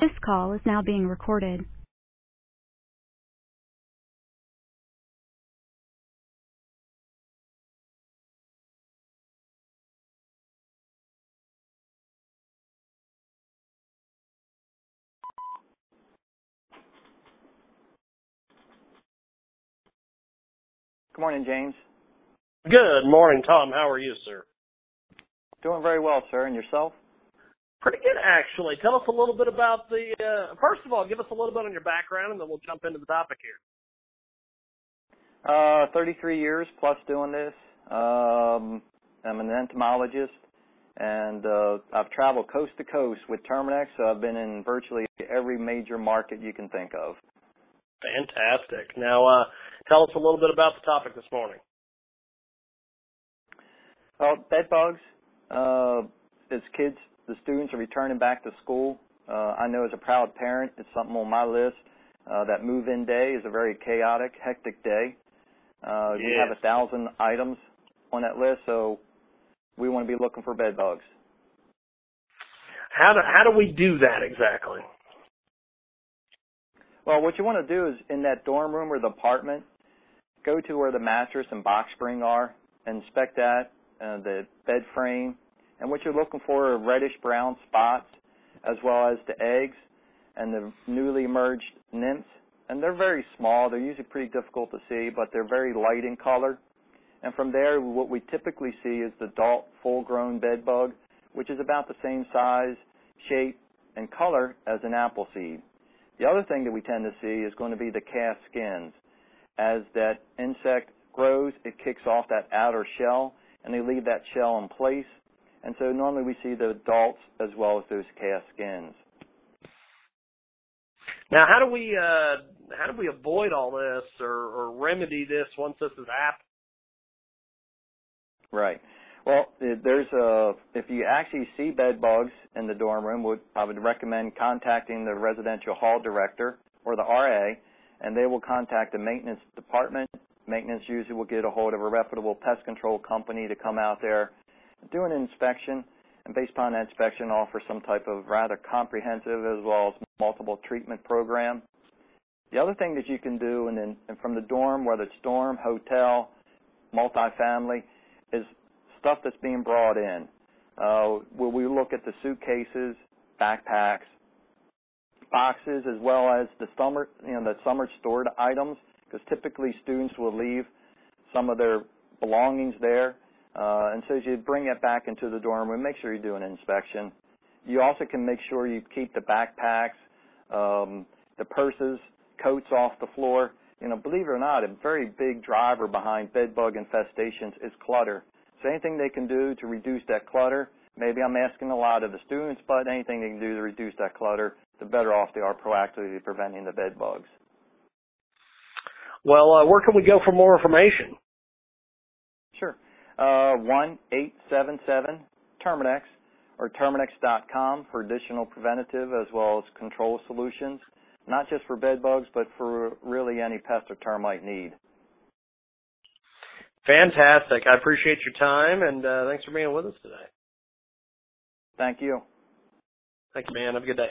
This call is now being recorded. Good morning, James. Good morning, Tom. How are you, sir? Doing very well, sir. And yourself? Pretty good, actually. Tell us a little bit about the. Uh, first of all, give us a little bit on your background, and then we'll jump into the topic here. Uh, 33 years plus doing this. Um, I'm an entomologist, and uh, I've traveled coast to coast with Terminix. So I've been in virtually every major market you can think of. Fantastic. Now, uh, tell us a little bit about the topic this morning. Well, bed bugs. Uh, as kids the students are returning back to school. Uh, I know as a proud parent, it's something on my list. Uh, that move-in day is a very chaotic, hectic day. Uh, yes. We have a thousand items on that list, so we want to be looking for bed bugs. How do how do we do that exactly? Well, what you want to do is in that dorm room or the apartment, go to where the mattress and box spring are, inspect that, uh, the bed frame, and what you're looking for are reddish brown spots as well as the eggs and the newly emerged nymphs. And they're very small. They're usually pretty difficult to see, but they're very light in color. And from there, what we typically see is the adult full-grown bed bug, which is about the same size, shape, and color as an apple seed. The other thing that we tend to see is going to be the cast skins. As that insect grows, it kicks off that outer shell, and they leave that shell in place and so normally we see the adults as well as those cast skins. Now, how do we uh, how do we avoid all this or, or remedy this once this is happened? Right. Well, there's a if you actually see bed bugs in the dorm room, would I would recommend contacting the residential hall director or the RA, and they will contact the maintenance department. Maintenance usually will get a hold of a reputable pest control company to come out there do an inspection, and based upon that inspection, offer some type of rather comprehensive as well as multiple treatment program. The other thing that you can do, and then and from the dorm, whether it's dorm, hotel, multifamily, is stuff that's being brought in. Uh, where we look at the suitcases, backpacks, boxes, as well as the summer, you know, the summer stored items, because typically students will leave some of their belongings there as you bring it back into the dorm room, make sure you do an inspection. You also can make sure you keep the backpacks, um, the purses, coats off the floor. You know, believe it or not, a very big driver behind bed bug infestations is clutter. So anything they can do to reduce that clutter, maybe I'm asking a lot of the students, but anything they can do to reduce that clutter, the better off they are proactively preventing the bed bugs. Well, uh, where can we go for more information? Sure uh, 1877 Terminix or terminix.com for additional preventative as well as control solutions, not just for bed bugs, but for really any pest or termite need. Fantastic. I appreciate your time and uh, thanks for being with us today. Thank you. Thank you, man. Have a good day.